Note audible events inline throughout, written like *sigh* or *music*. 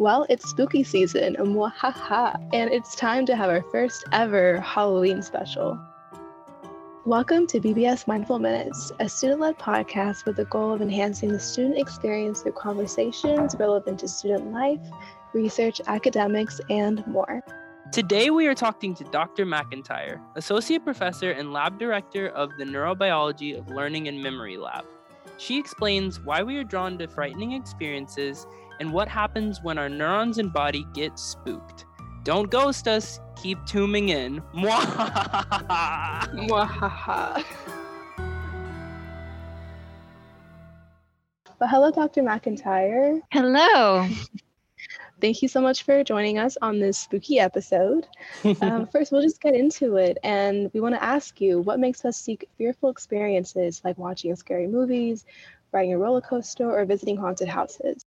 Well, it's spooky season, and it's time to have our first ever Halloween special. Welcome to BBS Mindful Minutes, a student led podcast with the goal of enhancing the student experience through conversations relevant to student life, research, academics, and more. Today, we are talking to Dr. McIntyre, Associate Professor and Lab Director of the Neurobiology of Learning and Memory Lab. She explains why we are drawn to frightening experiences and what happens when our neurons and body get spooked. Don't ghost us, keep tuning in. Mwahaha. *laughs* Mwahaha. Well, hello, Dr. McIntyre. Hello. Thank you so much for joining us on this spooky episode. *laughs* um, first, we'll just get into it. And we want to ask you what makes us seek fearful experiences like watching scary movies, riding a roller coaster, or visiting haunted houses?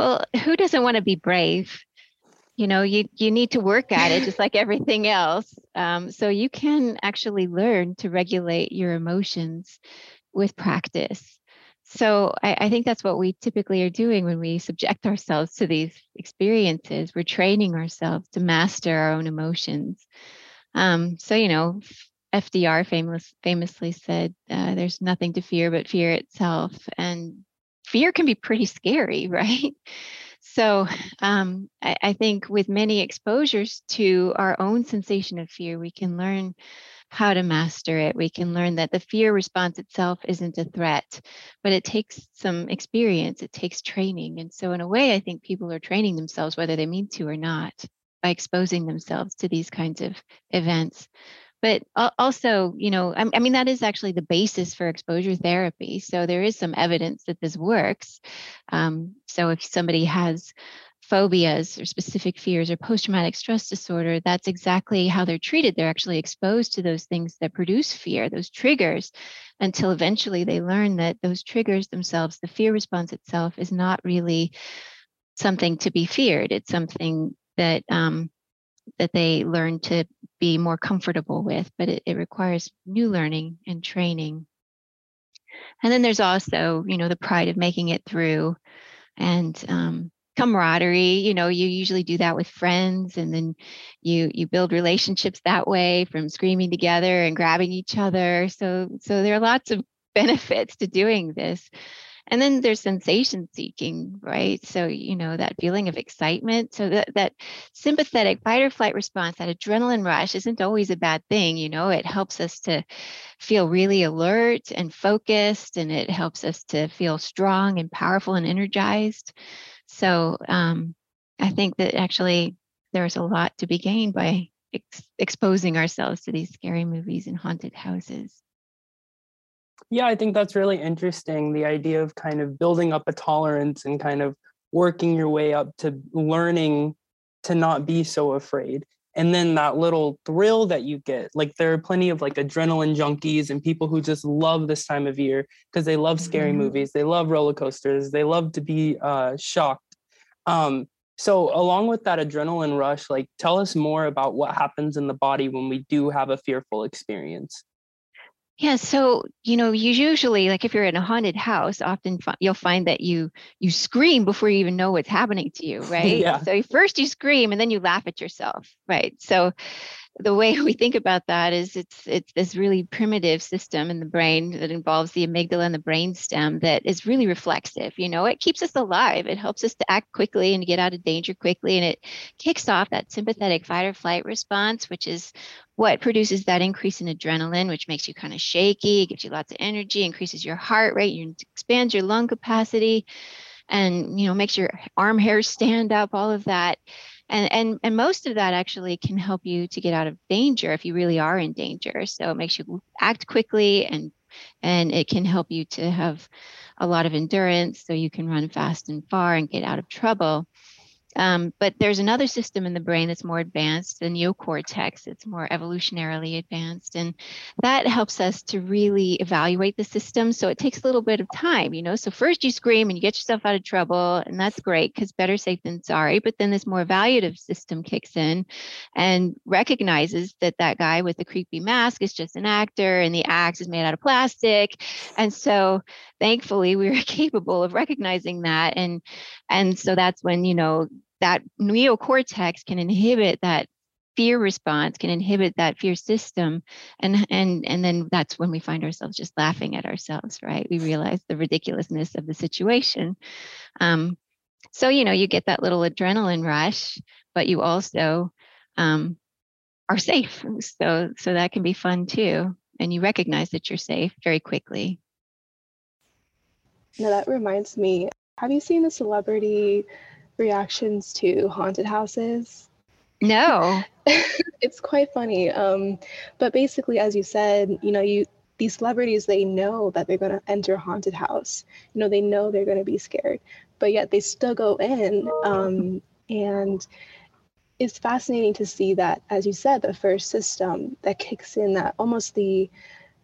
Well, who doesn't want to be brave? You know, you you need to work at it just like everything else. Um, so you can actually learn to regulate your emotions with practice. So I, I, think that's what we typically are doing when we subject ourselves to these experiences. We're training ourselves to master our own emotions. Um, so you know, FDR famous, famously said, uh, "There's nothing to fear but fear itself," and fear can be pretty scary, *laughs* right? So um, I, I think with many exposures to our own sensation of fear, we can learn how to master it. We can learn that the fear response itself isn't a threat, but it takes some experience, it takes training. And so, in a way, I think people are training themselves, whether they mean to or not, by exposing themselves to these kinds of events but also you know I, mean that is actually the basis for exposure therapy. So there is some evidence that this works. Um, so if somebody has phobias or specific fears or post-traumatic stress disorder that's exactly how they're treated. They're actually exposed to those things that produce fear those triggers until eventually they learn that those triggers themselves the fear response itself is not really something to be feared. It's something that um, that they learn to be more comfortable with, but it, it requires new learning and training. And then there's also, you know, the pride of making it through and um, camaraderie you know you usually do that with friends and then you you build relationships that way from screaming together and grabbing each other so so there are lots of *laughs* benefits to doing this and then there's sensation seeking right? So you know that feeling of excitement. So that that sympathetic fight or flight response that adrenaline rush isn't always a bad thing you know? It helps us to feel really alert and focused and it helps us to feel strong and powerful and energized. So um, i think that actually there's a lot to be gained by ex- exposing ourselves to these scary movies and haunted houses yeah, I think that's really interesting. The idea of kind of building up a tolerance and kind of working your way up to learning to not be so afraid. And then that little thrill that you get. Like there are plenty of like adrenaline junkies and people who just love this time of year because they love scary mm-hmm. movies, they love roller coasters, they love to be uh, shocked. Um, so along with that adrenaline rush, like tell us more about what happens in the body when we do have a fearful experience. Yeah, so you know, you usually like if you're in a haunted house, often you'll find that you you scream before you even know what's happening to you, *laughs* right? yeah. So first you scream and then you laugh at yourself, right? So the way *laughs* we think about that is it's it's this really primitive system in the brain that involves the amygdala and the brainstem that is really reflexive you know? It keeps us alive. It helps us to act quickly and get out of danger quickly and it kicks off that sympathetic fight or flight response which is what produces that increase in adrenaline which makes you kind of shaky gives you lots of energy increases your heart rate you expands your lung capacity and you know makes your arm hairs stand up all of that and and and most of that actually can help you to get out of danger if you really are in danger. So it makes you act quickly and and it can help you to have a lot of endurance so you can run fast and far and get out of trouble um, but there's another system in the brain that's more advanced, the neocortex. It's more evolutionarily advanced. And that helps us to really evaluate the system. So it takes a little bit of time, you know. So first you scream and you get yourself out of trouble, and that's great because better safe than sorry. But then this more evaluative system kicks in and recognizes that that guy with the creepy mask is just an actor and the axe is made out of plastic. And so thankfully we *laughs* were capable of recognizing that. And and so that's when, you know, that neocortex can inhibit that fear response can inhibit that fear system and and and then that's when we find ourselves just laughing at ourselves right? We realize the ridiculousness of the situation. Um, so you know you get that little adrenaline rush but you also um, are safe. *laughs* So so that can be fun too and you recognize that you're safe very quickly. Now that reminds me have you seen the celebrity reactions to haunted houses no. *laughs* it's quite funny. Um, but basically, as you said, you know, you these celebrities they know that they're going to enter a haunted house. You know, they know they're going to be scared, but yet they still go in. Um, and it's fascinating to see that, as you said, the first system that kicks in, that almost the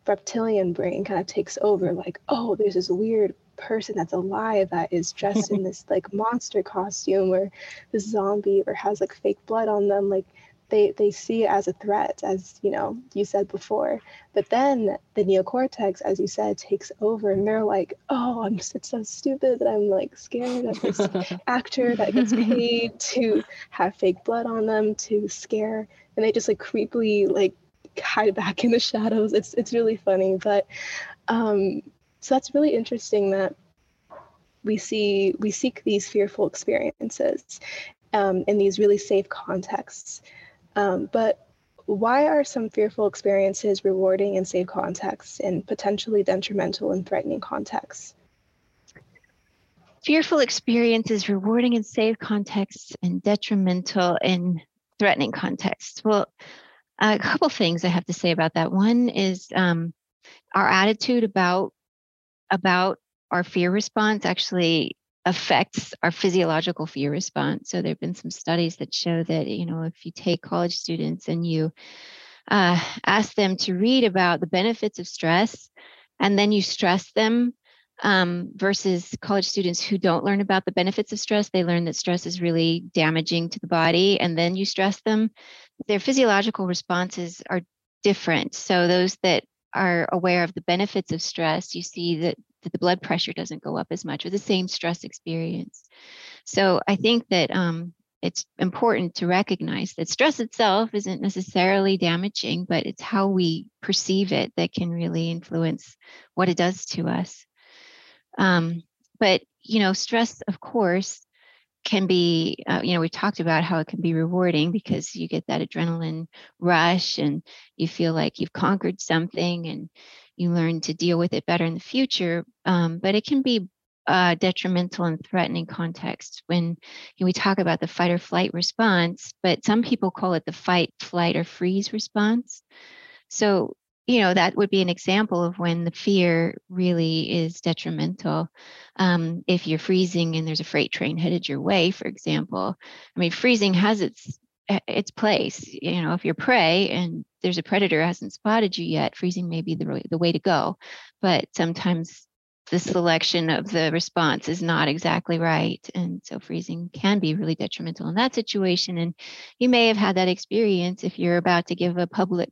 reptilian brain kind of takes over. Like, oh, there's this weird person that's alive that is dressed in *laughs* this like monster costume or this zombie or has like fake blood on them like they they see it as a threat as you know you said before. But then the neocortex as you said takes over and they're like oh i'm it's so stupid that i'm like scared of this *laughs* actor that gets paid to have fake blood on them to scare and they just like creepily like hide back in the shadows. It's it's really funny but um so that's really interesting that we see we seek these fearful experiences um, in these really safe contexts. Um, but why are some fearful experiences rewarding in safe contexts and potentially detrimental in threatening contexts? Fearful experiences rewarding in safe contexts and detrimental in threatening contexts. Well, a couple things I have to say about that. One is um, our attitude about about our fear response actually affects our physiological fear response. So there have been some studies that show that, you know, if you take college students and you uh, ask them to read about the benefits of stress and then you stress them um, versus college students who don't learn about the benefits of stress, they learn that stress is really damaging to the body and then you stress them, their physiological responses are different. So those that are aware of the benefits of stress, you see that, that the blood pressure doesn't go up as much or the same stress experience. So I think that um, it's important to recognize that stress itself isn't necessarily damaging, but it's how we perceive it that can really influence what it does to us. Um, but you know, stress, of course, can be, uh, you know, we talked about how it can be rewarding because you get that adrenaline rush and you feel like you've conquered something and you learn to deal with it better in the future. Um, but it can be uh, detrimental and threatening context when you know, we talk about the fight or flight response, but some people call it the fight, flight, or freeze response. So you know that would be an example of when the fear really is detrimental. Um, if you're freezing and there's a freight train headed your way for example i mean freezing has its its place you know if you're prey and there's a predator hasn't spotted you yet freezing may be the, the way to go. But sometimes the selection of the response is not exactly right and so freezing can be really detrimental in that situation. And you may have had that experience if you're about to give a public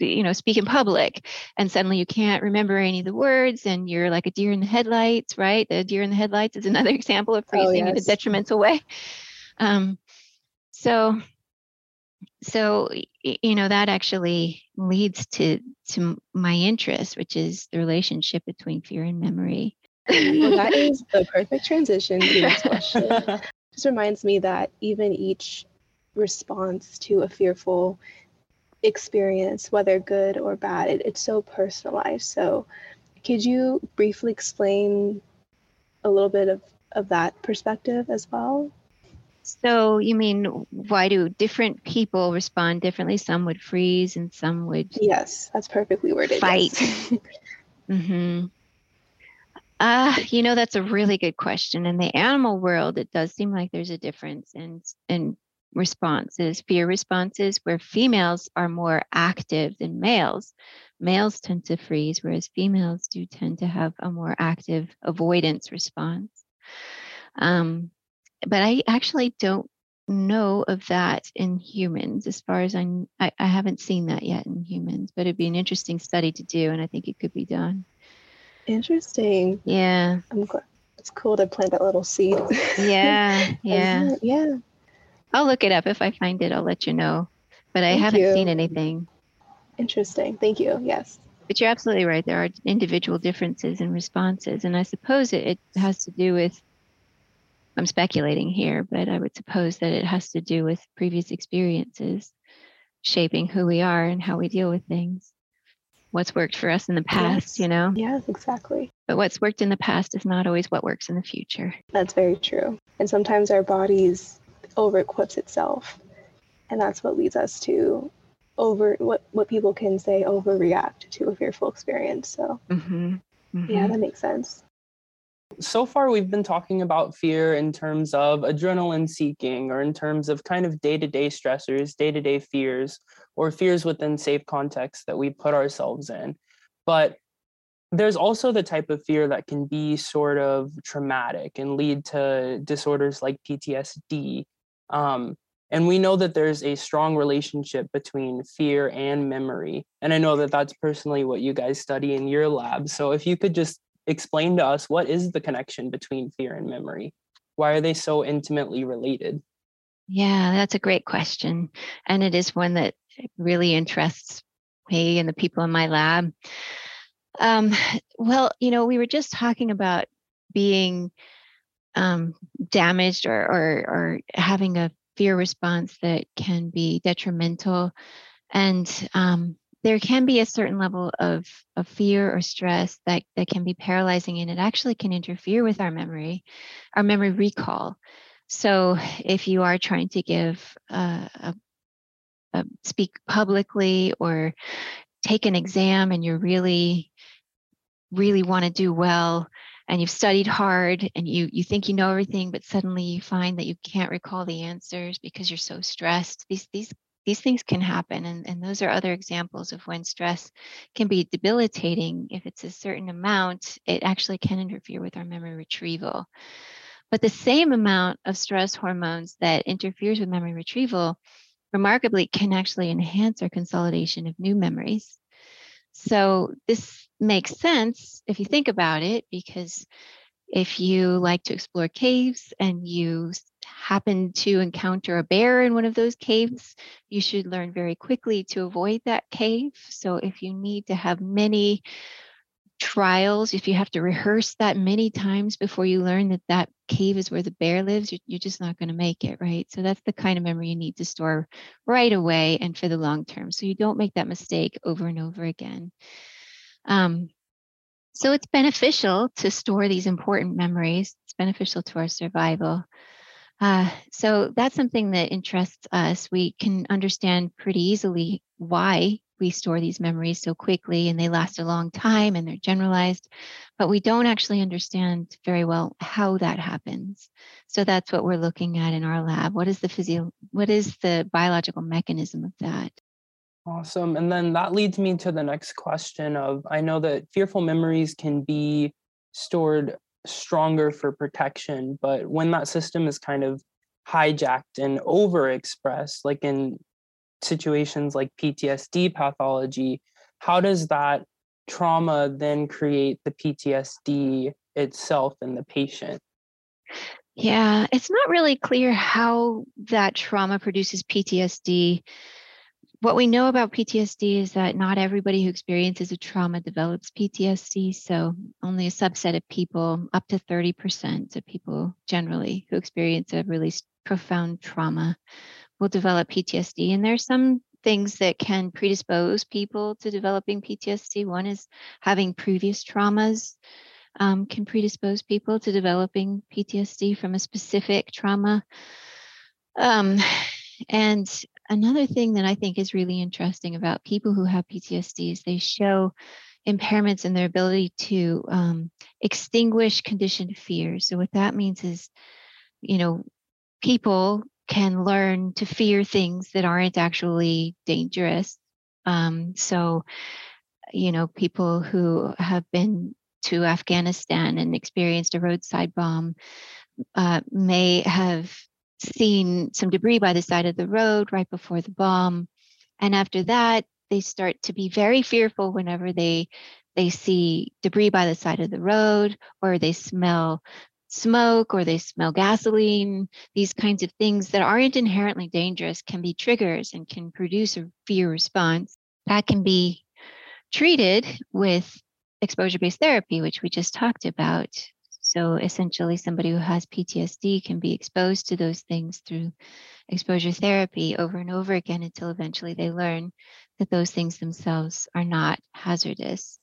you know speak in public and suddenly you can't remember any of the words and you're like a deer in the headlights right? The deer in the headlights is *laughs* another example of freezing oh, yes. in a detrimental way. Um, so so you know that actually leads to to my interest which is the relationship between fear and memory. Well, that *laughs* is the perfect transition to this question. *laughs* Just reminds me that even each response to a fearful experience, whether good or bad. It, it's so personalized. So, could you briefly explain a little bit of, of that perspective as well? So, you mean why do different people respond differently? Some would freeze and some would. Yes, that's perfectly worded. Fight. Yes. *laughs* mm-hmm. Uh, you know, that's a really good question. In the animal world, it does seem like there's a difference And, in responses, fear responses, where females are more active than males. Males tend to freeze, whereas females do tend to have a more active avoidance response. Um, but I actually don't know of that in humans as far as I'm, I, I haven't seen that yet in humans, but it'd be an interesting study to do, and I think it could be done. Interesting. Yeah. I'm glad. It's cool to plant that little seed. *laughs* Yeah. Yeah. yeah. I'll look it up. If I find it, I'll let you know. But I Thank haven't you. seen anything. Interesting. Thank you. Yes. But you're absolutely right. There are individual differences in responses. And I suppose it, it has to do with, I'm speculating here, but I would suppose that it has to do with previous experiences shaping who we are and how we deal with things. What's worked for us in the past, Yes. you know? Yes, exactly. But what's worked in the past is not always what works in the future. That's very true. And sometimes our bodies over equips itself. And that's what leads us to over what, what people can say overreact to a fearful experience. So hmm yeah, that makes sense. so far we've been talking about fear in terms of adrenaline seeking or in terms of kind of day-to-day stressors day-to-day fears or fears within safe contexts that we put ourselves in but there's also the type of fear that can be sort of traumatic and lead to disorders like ptsd um, and we know that there's a strong relationship between fear and memory and i know that that's personally what you guys study in your lab so if you could just explain to us what is the connection between fear and memory? Why are they so intimately related? Yeah, that's a great question. And it is one that really interests me and the people in my lab. Um, *sighs* well, you know, we were just talking about being um, damaged or, or, or having a fear response that can be detrimental. And um, there can be a certain level of, of fear or stress that, that can be paralyzing and it actually can interfere with our memory, our memory recall. So if you are trying to give uh, a, a speak publicly or take an exam and you're really, really want to do well and you've studied hard and you you think you know everything, but suddenly you find that you can't recall the answers because you're so stressed. These these these things can happen and, and those are other examples of when stress can be debilitating. If it's a certain amount it actually can interfere with our memory retrieval. But the same amount of stress hormones that interferes with memory retrieval remarkably can actually enhance our consolidation of new memories so this makes sense if you think about it because if you like to explore caves and you happen to encounter a bear in one of those caves, you should learn very quickly to avoid that cave. So if you need to have many trials, if you have to rehearse that many times before you learn that that cave is where the bear lives, you're, you're just not going to make it, right? So that's the kind of memory you need to store right away and for the long term. So you don't make that mistake over and over again. Um, so it's beneficial to store these important memories. It's beneficial to our survival. Uh, so that's something that interests us. We can understand pretty easily why we store these memories so quickly and they last a long time and they're generalized, but we don't actually understand very well how that happens. So that's what we're looking at in our lab. What is the physio what is the biological mechanism of that? Awesome. And then that leads me to the next question of I know that fearful memories can be stored stronger for protection, but when that system is kind of hijacked and overexpressed, like in situations like PTSD pathology, how does that trauma then create the PTSD itself in the patient? Yeah, it's not really clear how that trauma produces PTSD. What we know about PTSD is that not everybody who experiences a trauma develops PTSD. So, only a subset of people, up to 30% of people generally who experience a really profound trauma, will develop PTSD. And there's some things that can predispose people to developing PTSD. One is having previous traumas um, can predispose people to developing PTSD from a specific trauma. Um, and another thing that I think is really interesting about people who have PTSD is they show impairments in their ability to um, extinguish conditioned fears. So, what that means is, you know, people can learn to fear things that aren't actually dangerous. Um, so, you know, people who have been to Afghanistan and experienced a roadside bomb uh, may have seen some debris by the side of the road right before the bomb. And after that, they start to be very fearful whenever they they see debris by the side of the road or they smell smoke or they smell gasoline, these kinds of things that aren't inherently dangerous can be triggers and can produce a fear response. That can be treated with exposure based therapy, which we just talked about. So essentially, somebody who has PTSD can be exposed to those things through exposure therapy over and over again until eventually they learn that those things themselves are not hazardous.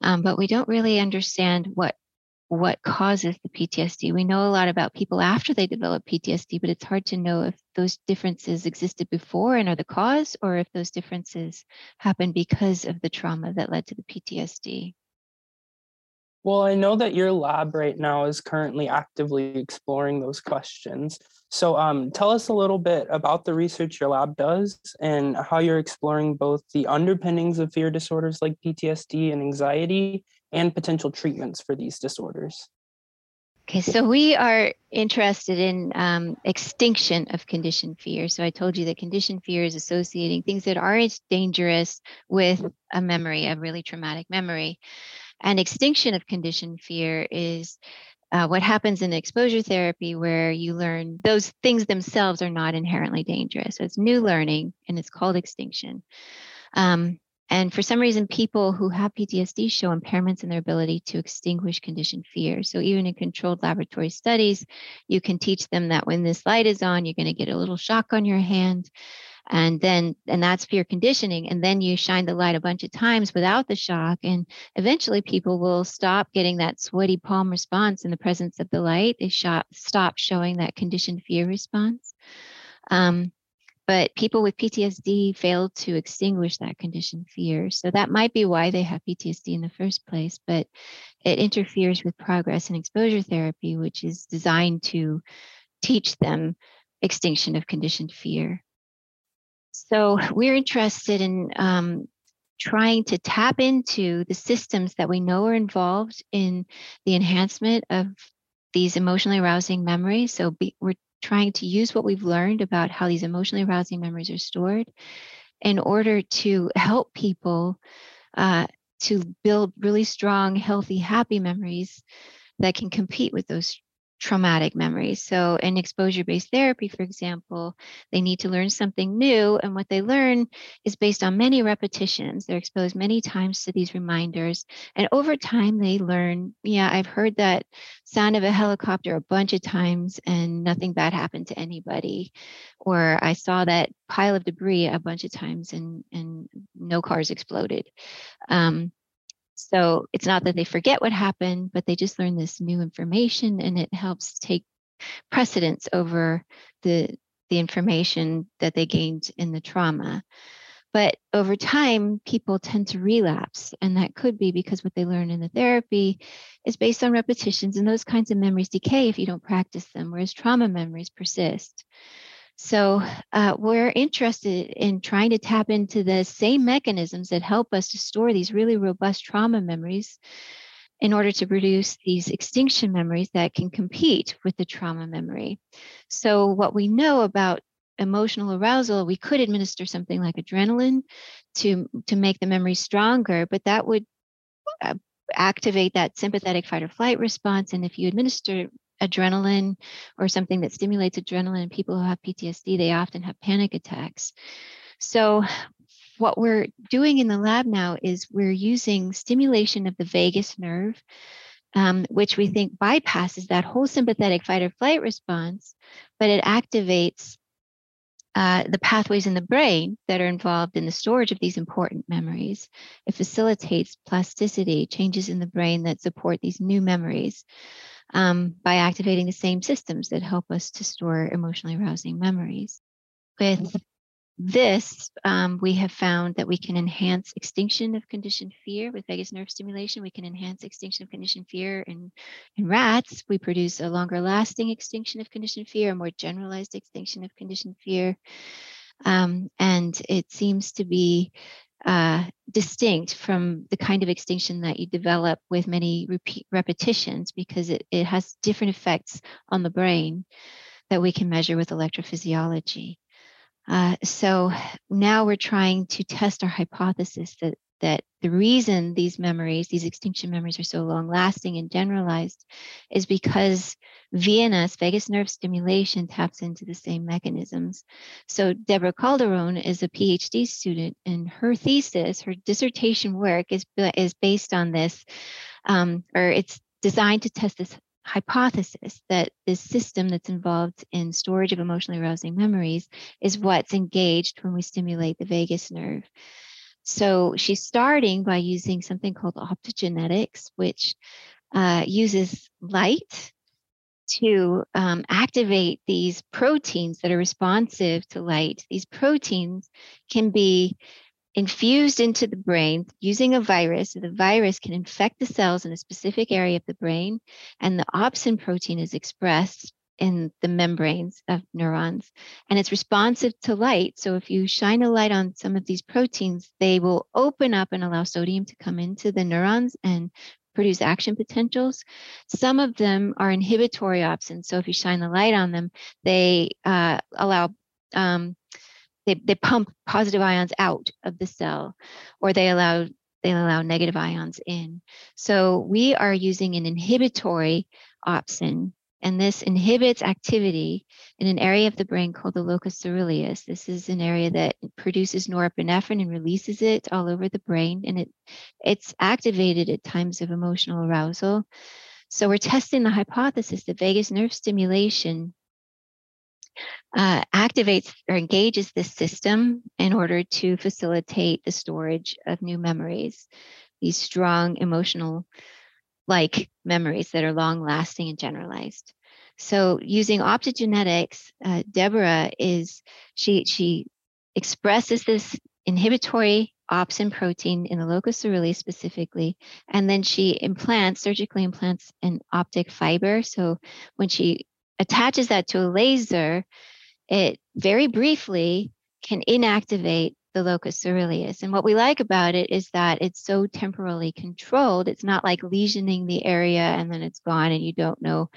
Um, but we don't really understand what what causes the PTSD. We know a lot about people after they develop PTSD, but it's hard to know if those differences existed before and are the cause, or if those differences happen because of the trauma that led to the PTSD. Well, I know that your lab right now is currently actively exploring those questions. So, um, tell us a little bit about the research your lab does and how you're exploring both the underpinnings of fear disorders like PTSD and anxiety and potential treatments for these disorders. Okay, so we are interested in um, extinction of conditioned fear. So I told you that conditioned fear is associating things that aren't dangerous with a memory, a really traumatic memory. And extinction of conditioned fear is uh, what happens in exposure therapy where you learn those things themselves are not inherently dangerous. So it's new learning and it's called extinction. Um, and for some reason, people who have PTSD show impairments in their ability to extinguish conditioned fear. So even in controlled laboratory studies, you can teach them that when this light is on, you're going to get a little shock on your hand and then and that's fear conditioning. And then you shine the light a bunch of times without the shock and eventually people will stop getting that sweaty palm response in the presence of the light. They shot, stop showing that conditioned fear response. Um, but people with PTSD fail to extinguish that conditioned fear. So that might be why they have PTSD in the first place, but it interferes with progress in exposure therapy, which is designed to teach them extinction of conditioned fear. So *laughs* we're interested in um, trying to tap into the systems that we know are involved in the enhancement of these emotionally arousing memories. So be, we're trying to use what we've learned about how these emotionally arousing memories are stored in order to help people uh, to build really strong, healthy, happy memories that can compete with those traumatic memories. So, in exposure based therapy, for example, they need to learn something new. And what they learn is based on many repetitions. They're exposed many times to these reminders. And over time, they learn yeah, I've heard that sound of a helicopter a bunch of times and nothing bad happened to anybody. Or I saw that pile of debris a bunch of times and, and no cars exploded. Um, so it's not that they forget what happened, but they just learn this new information and it helps take precedence over the the information that they gained in the trauma. But over time, people tend to relapse. And that could be because what they learn in the therapy is based on repetitions, and those kinds of memories decay if you don't practice them, whereas trauma memories persist. So uh, we're interested in trying to tap into the same mechanisms that help us to store these really robust trauma memories in order to produce these extinction memories that can compete with the trauma memory. So what we know about emotional arousal, we could administer something like adrenaline to, to make the memory stronger, but that would uh, activate that sympathetic fight or flight response. And if you administer adrenaline or something that stimulates adrenaline people who have PTSD, they often have panic attacks. So, what we're doing in the lab now is we're using stimulation of the vagus nerve, um, which we think bypasses that whole sympathetic fight or flight response, but it activates uh, the pathways in the brain that are involved in the storage of these important memories. It facilitates plasticity, changes in the brain that support these new memories um, by activating the same systems that help us to store emotionally arousing memories. With this, um, we have found that we can enhance extinction of conditioned fear with vagus nerve stimulation. We can enhance extinction of conditioned fear in, in rats. We produce a longer lasting extinction of conditioned fear, a more generalized extinction of conditioned fear. Um, and it seems to be uh, distinct from the kind of extinction that you develop with many repeat repetitions because it, it has different effects on the brain that we can measure with electrophysiology. Uh, so now we're trying to test our hypothesis that that the reason these memories, these extinction memories, are so long lasting and generalized is because VNS, vagus nerve stimulation, taps into the same mechanisms. So, Deborah Calderon is a PhD student, and her thesis, her dissertation work, is, is based on this, um, or it's designed to test this hypothesis that this system that's involved in storage of emotionally arousing memories is what's engaged when we stimulate the vagus nerve. So she's starting by using something called optogenetics, which uh, uses light to um, activate these proteins that are responsive to light. These proteins can be infused into the brain using a virus. The virus can infect the cells in a specific area of the brain, and the opsin protein is expressed in the membranes of neurons and it's responsive to light. So if you shine a light on some of these proteins, they will open up and allow sodium to come into the neurons and produce action potentials. Some of them are inhibitory opsins. So if you shine the light on them, they uh, allow um, they, they pump positive ions out of the cell or they allow they allow negative ions in. So we are using an inhibitory opsin and this inhibits activity in an area of the brain called the locus coeruleus. This is an area that produces norepinephrine and releases it all over the brain, and it it's activated at times of emotional arousal. So we're testing the hypothesis that vagus nerve stimulation uh, activates or engages this system in order to facilitate the storage of new memories, these strong emotional like memories that are long lasting and generalized. So using optogenetics, uh, Deborah is she she expresses this inhibitory opsin protein in the locus coeruleus specifically, and then she implants surgically implants an optic fiber. So when she attaches that to a laser, it very briefly can inactivate the locus coeruleus. And what we like about it is that it's so temporally controlled. It's not like lesioning the area and then it's gone and you don't know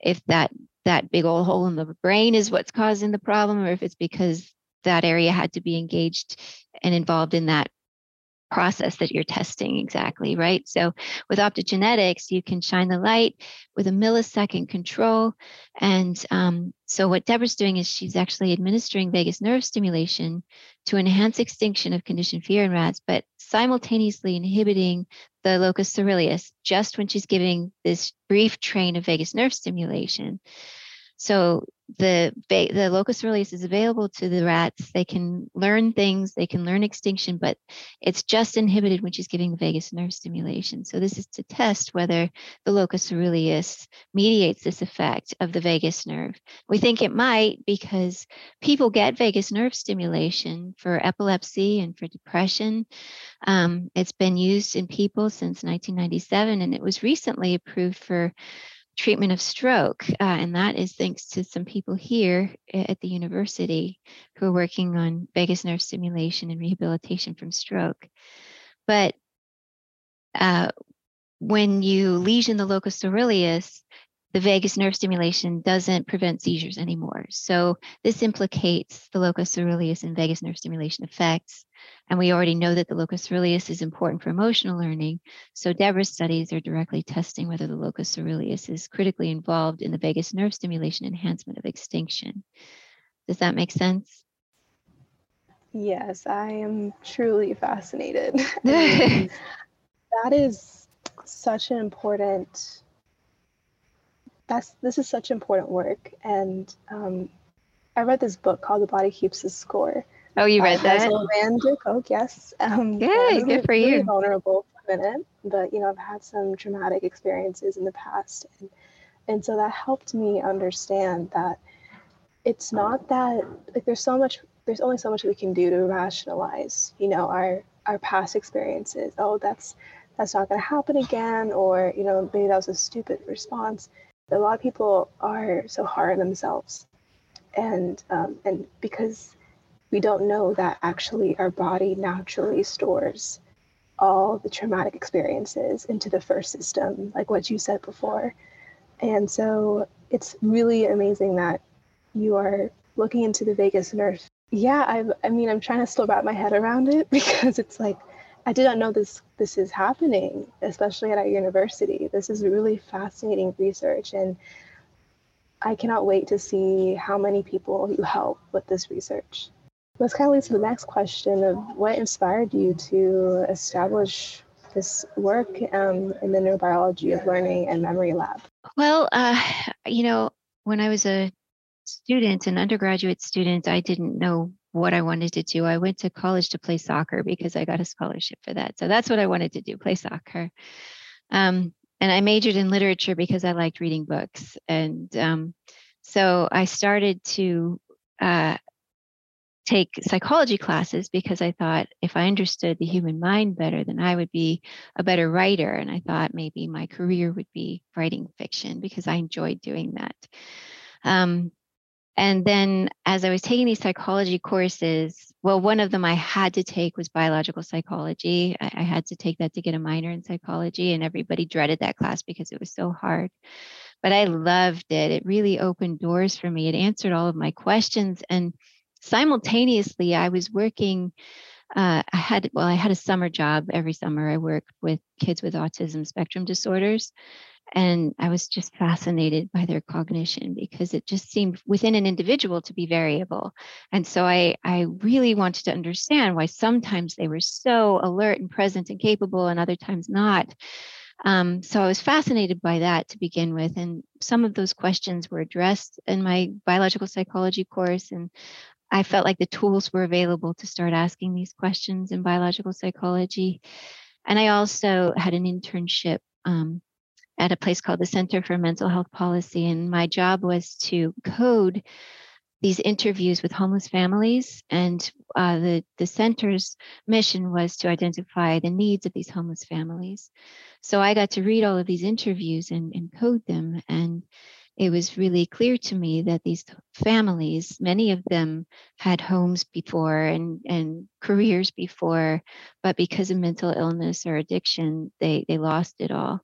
if that that big old hole in the brain is what's causing the problem or if it's because that area had to be engaged and involved in that process that you're testing exactly, right? So with optogenetics, you can shine the light with a millisecond control. And um, so what Deborah's doing is she's actually administering vagus nerve stimulation to enhance extinction of conditioned fear in rats, but simultaneously inhibiting the locus coeruleus just when she's giving this brief train of vagus nerve stimulation. So the the locus coeruleus is available to the rats. They can learn things, they can learn extinction, but it's just inhibited when she's giving the vagus nerve stimulation. So this is to test whether the locus coeruleus mediates this effect of the vagus nerve. We think it might because people get vagus nerve stimulation for epilepsy and for depression. Um, it's been used in people since 1997, and it was recently approved for treatment of stroke. Uh, and that is thanks to some people here at the university who are working on vagus nerve stimulation and rehabilitation from stroke. But uh, when you lesion the locus coeruleus, the vagus nerve stimulation doesn't prevent seizures anymore. So this implicates the locus coeruleus and vagus nerve stimulation effects. And we already know that the locus coeruleus is important for emotional learning. So Deborah's studies are directly testing whether the locus coeruleus is critically involved in the vagus nerve stimulation enhancement of extinction. Does that make sense? Yes, I am truly fascinated. *laughs* *laughs* that is such an important that's this is such important work and um, i read this book called the body keeps the score Oh, you read that? Van der Kolk, yes. Um, Good, good for really you. Vulnerable for a minute, but you know, I've had some traumatic experiences in the past, and and so that helped me understand that it's not that like there's so much there's only so much we can do to rationalize you know our our past experiences oh that's that's not going to happen again or you know maybe that was a stupid response a lot of people are so hard on themselves and um, and because we don't know that actually our body naturally stores all the traumatic experiences into the first system, like what you said before. And so it's really amazing that you are looking into the vagus nerve. Yeah, I, I mean, I'm trying to still wrap my head around it *laughs* because it's like I did not know this this is happening, especially at our university. This is really fascinating research and I cannot wait to see how many people you help with this research. This kind of to the next question of what inspired you to establish this work um, in the neurobiology of learning and memory lab? Well, uh, you know, when I was a student, an undergraduate student, I didn't know what I wanted to do. I went to college to play soccer because I got a scholarship for that. So that's what I wanted to do play soccer. Um, and I majored in literature because I liked reading books. And um, so I started to uh, take psychology classes because I thought if I understood the human mind better, then I would be a better writer. And I thought maybe my career would be writing fiction because I enjoyed doing that. Um, and then as I was taking these psychology courses, well, one of them I had to take was biological psychology. I, I had to take that to get a minor in psychology, and everybody dreaded that class because it was so hard. But I loved it. It really opened doors for me. It answered all of my questions. And simultaneously, I was working. Uh, I had well, I had a summer job every summer. I worked with kids with autism spectrum disorders, and I was just fascinated by their cognition because it just seemed within an individual to be variable. And so I, I really wanted to understand why sometimes they were so alert and present and capable and other times not. Um, so I was fascinated by that to begin with. And some of those questions were addressed in my biological psychology course. And I felt like the tools were available to start asking these questions in biological psychology. And I also had an internship um, at a place called the Center for Mental Health Policy. And my job was to code these interviews with homeless families. And uh, the, the center's mission was to identify the needs of these homeless families. So I got to read all of these interviews and, and code them. And it was really clear to me that these families, many of them had homes before and, and careers before, but because of mental illness or addiction, they, they lost it all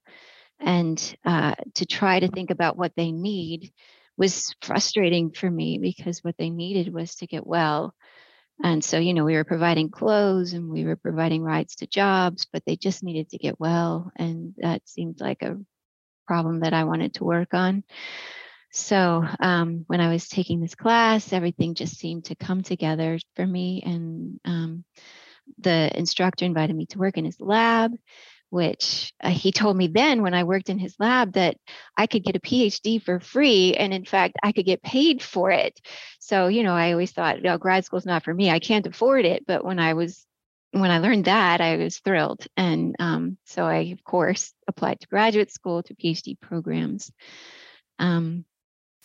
and uh, to try to think about what they need was frustrating for me because what they needed was to get well. And so you know we were providing clothes and we were providing rides to jobs but they just needed to get well and that seemed like a problem that i wanted to work on. So um, when i was taking this class everything just seemed to come together for me and um, the instructor invited me to work in his lab which uh, he told me then when I worked in his lab that I could get a PhD for free. And in fact, I could get paid for it. So, you know, I always thought, no, grad school's not for me. I can't afford it. But when I was, when I learned that, I was thrilled. And um, so I, of course, applied to graduate school to PhD programs. Um,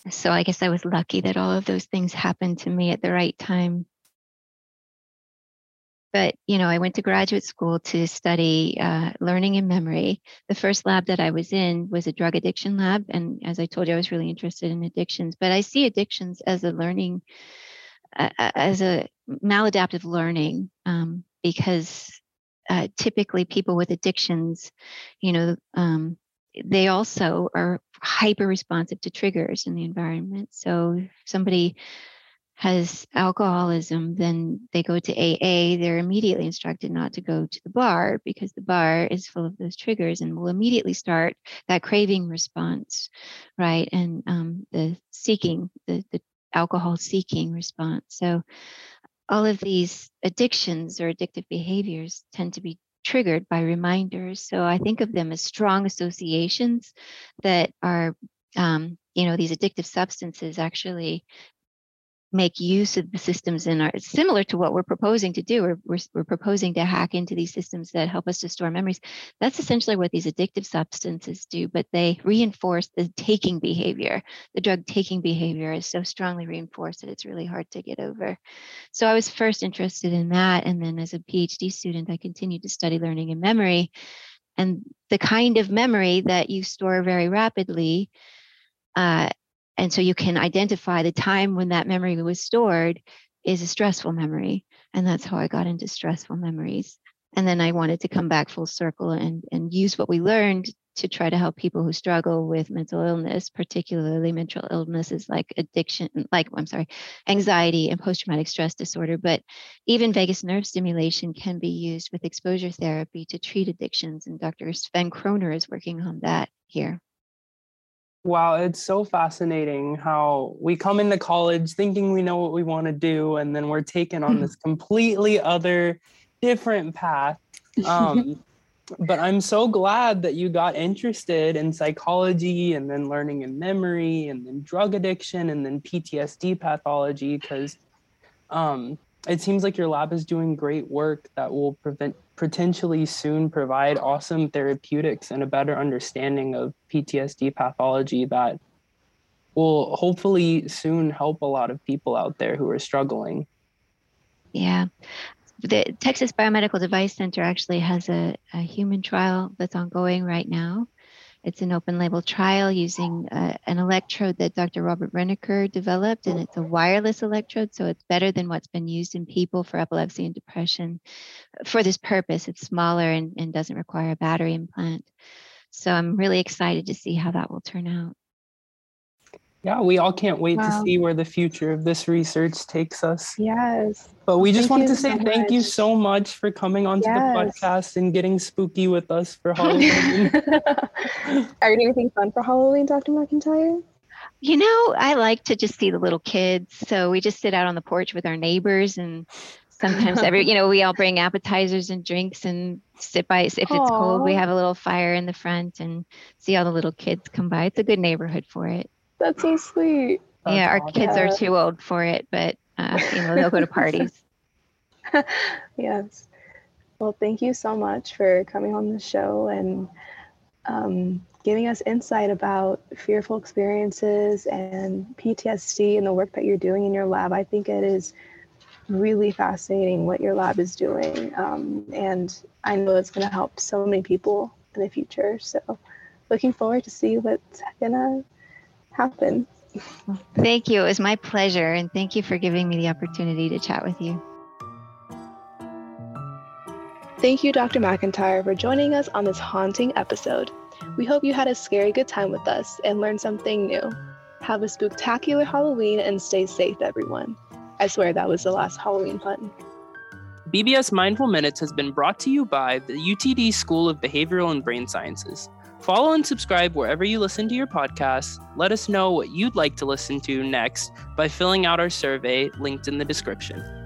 so I guess I was lucky that all of those things happened to me at the right time but you know i went to graduate school to study uh, learning and memory. The first lab that i was in was a drug addiction lab and as i told you i was really interested in addictions but i see addictions as a learning uh, as a maladaptive learning um, because uh, typically people with addictions you know um, they also are hyper responsive to triggers in the environment. So somebody has alcoholism, then they go to AA, they're immediately instructed not to go to the bar because the bar is full of those triggers and will immediately start that craving response, right? And um, the seeking, the, the alcohol seeking response. So all of these addictions or addictive behaviors tend to be triggered by reminders. So I think of them as strong associations that are um, you know these addictive substances actually make use of the systems in our it's similar to what we're proposing to do we're, we're, we're, proposing to hack into these systems that help us to store memories. That's essentially what these addictive substances do but they reinforce the taking behavior. The drug taking behavior is so strongly reinforced that it's really hard to get over. So i was first interested in that and then as a phd student i continued to study learning and memory. And the kind of memory that you store very rapidly uh, and so you can identify the time when that memory was stored is a stressful memory. And that's how I got into stressful memories. And then I wanted to come back full circle and, and use what we learned to try to help people who struggle with mental illness, particularly mental illnesses like addiction, like I'm sorry, anxiety and post-traumatic stress disorder. But even vagus nerve stimulation can be used with exposure therapy to treat addictions, and Dr. Sven Kroener is working on that here. Wow, it's so fascinating how we come into college thinking we know what we want to do, and then we're taken on this *laughs* completely other, different path. Um, *laughs* but I'm so glad that you got interested in psychology and then learning and memory and then drug addiction and then PTSD pathology because um, it seems like your lab is doing great work that will prevent potentially soon provide awesome therapeutics and a better understanding of PTSD pathology that will hopefully soon help a lot of people out there who are struggling. Yeah the Texas Biomedical Device Center actually has a, a, human trial that's ongoing right now. It's an open label trial using uh, an electrode that Dr. Robert Rennaker developed, and it's a wireless electrode, so it's better than what's been used in people for epilepsy and depression. For this purpose, it's smaller and, and doesn't require a battery implant. So I'm really excited to see how that will turn out. Yeah, we all can't wait wow. to see where the future of this research takes us. Yes. But we just wanted to say so thank you so much for coming onto yes. the podcast and getting spooky with us for *laughs* Halloween. Are you doing anything fun for Halloween, Dr. McIntyre? You know, I like to just see the little kids. So we just sit out on the porch with our neighbors and sometimes every you know we all bring appetizers and drinks and sit by if it's Aww. cold we have a little fire in the front and see all the little kids come by it's a good neighborhood for it that's so sweet. That's yeah, our awesome. kids are too old for it, but uh, you know they'll go to parties. *laughs* *laughs* yes. Well, thank you so much for coming on the show and um, giving us insight about fearful experiences and PTSD and the work that you're doing in your lab. I think it is really fascinating what your lab is doing. Um, and I know it's going to help so many people in the future. So looking forward to see what's going to happen. Thank you. It was my pleasure. And thank you for giving me the opportunity to chat with you. Thank you, Dr. McIntyre, for joining us on this haunting episode. We hope you had a scary good time with us and learned something new. Have a spectacular Halloween and stay safe, everyone. I swear that was the last Halloween fun. BBS Mindful Minutes has been brought to you by the UTD School of Behavioral and Brain Sciences. Follow and subscribe wherever you listen to your podcasts. Let us know what you'd like to listen to next by filling out our survey linked in the description.